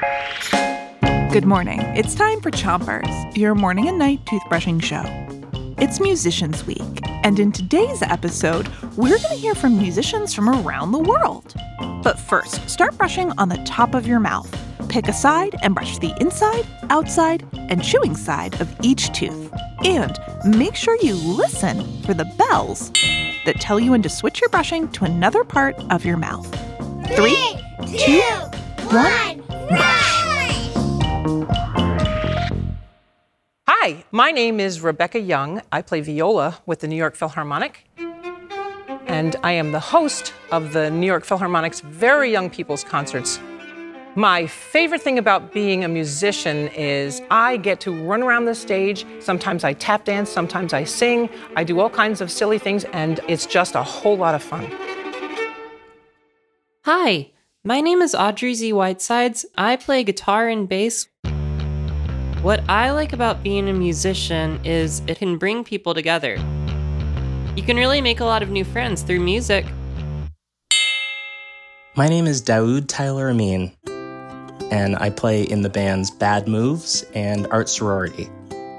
Good morning. It's time for Chompers, your morning and night toothbrushing show. It's Musicians Week, and in today's episode, we're going to hear from musicians from around the world. But first, start brushing on the top of your mouth. Pick a side and brush the inside, outside, and chewing side of each tooth. And make sure you listen for the bells that tell you when to switch your brushing to another part of your mouth. Three, two, one. Hi, my name is Rebecca Young. I play viola with the New York Philharmonic. And I am the host of the New York Philharmonic's Very Young People's Concerts. My favorite thing about being a musician is I get to run around the stage. Sometimes I tap dance, sometimes I sing. I do all kinds of silly things, and it's just a whole lot of fun. Hi, my name is Audrey Z. Whitesides. I play guitar and bass what I like about being a musician is it can bring people together. You can really make a lot of new friends through music. My name is Daoud Tyler-Ameen, and I play in the bands Bad Moves and Art Sorority.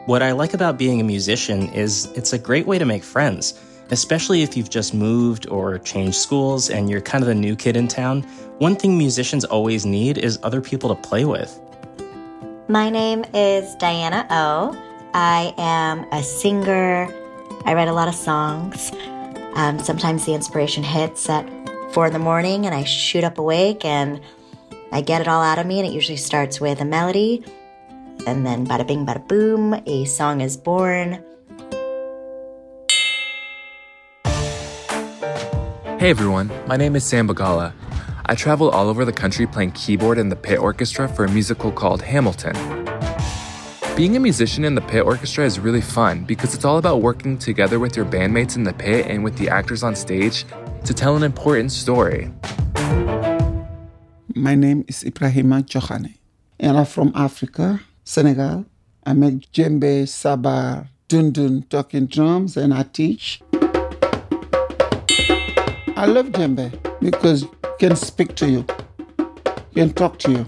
What I like about being a musician is it's a great way to make friends, especially if you've just moved or changed schools and you're kind of a new kid in town. One thing musicians always need is other people to play with. My name is Diana O. I am a singer. I write a lot of songs. Um, sometimes the inspiration hits at four in the morning and I shoot up awake and I get it all out of me. And it usually starts with a melody. And then bada bing, bada boom, a song is born. Hey everyone, my name is Sam Bagala. I travel all over the country playing keyboard in the pit orchestra for a musical called Hamilton. Being a musician in the pit orchestra is really fun because it's all about working together with your bandmates in the pit and with the actors on stage to tell an important story. My name is Ibrahima Johane, and I'm from Africa, Senegal. I make djembe, sabar, dundun, talking drums, and I teach. I love djembe because can speak to you, can talk to you.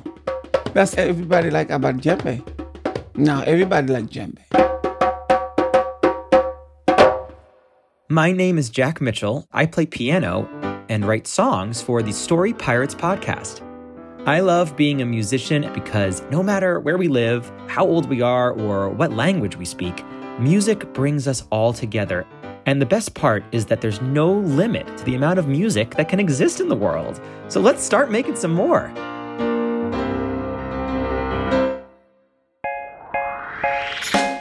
That's everybody like about djembe. Now everybody like djembe. My name is Jack Mitchell. I play piano and write songs for the Story Pirates podcast. I love being a musician because no matter where we live, how old we are, or what language we speak, music brings us all together and the best part is that there's no limit to the amount of music that can exist in the world. So let's start making some more.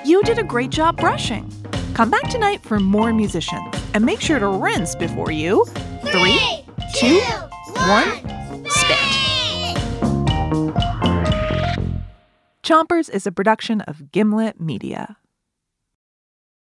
You did a great job brushing. Come back tonight for more musicians and make sure to rinse before you. Three, two, one, spit. Chompers is a production of Gimlet Media.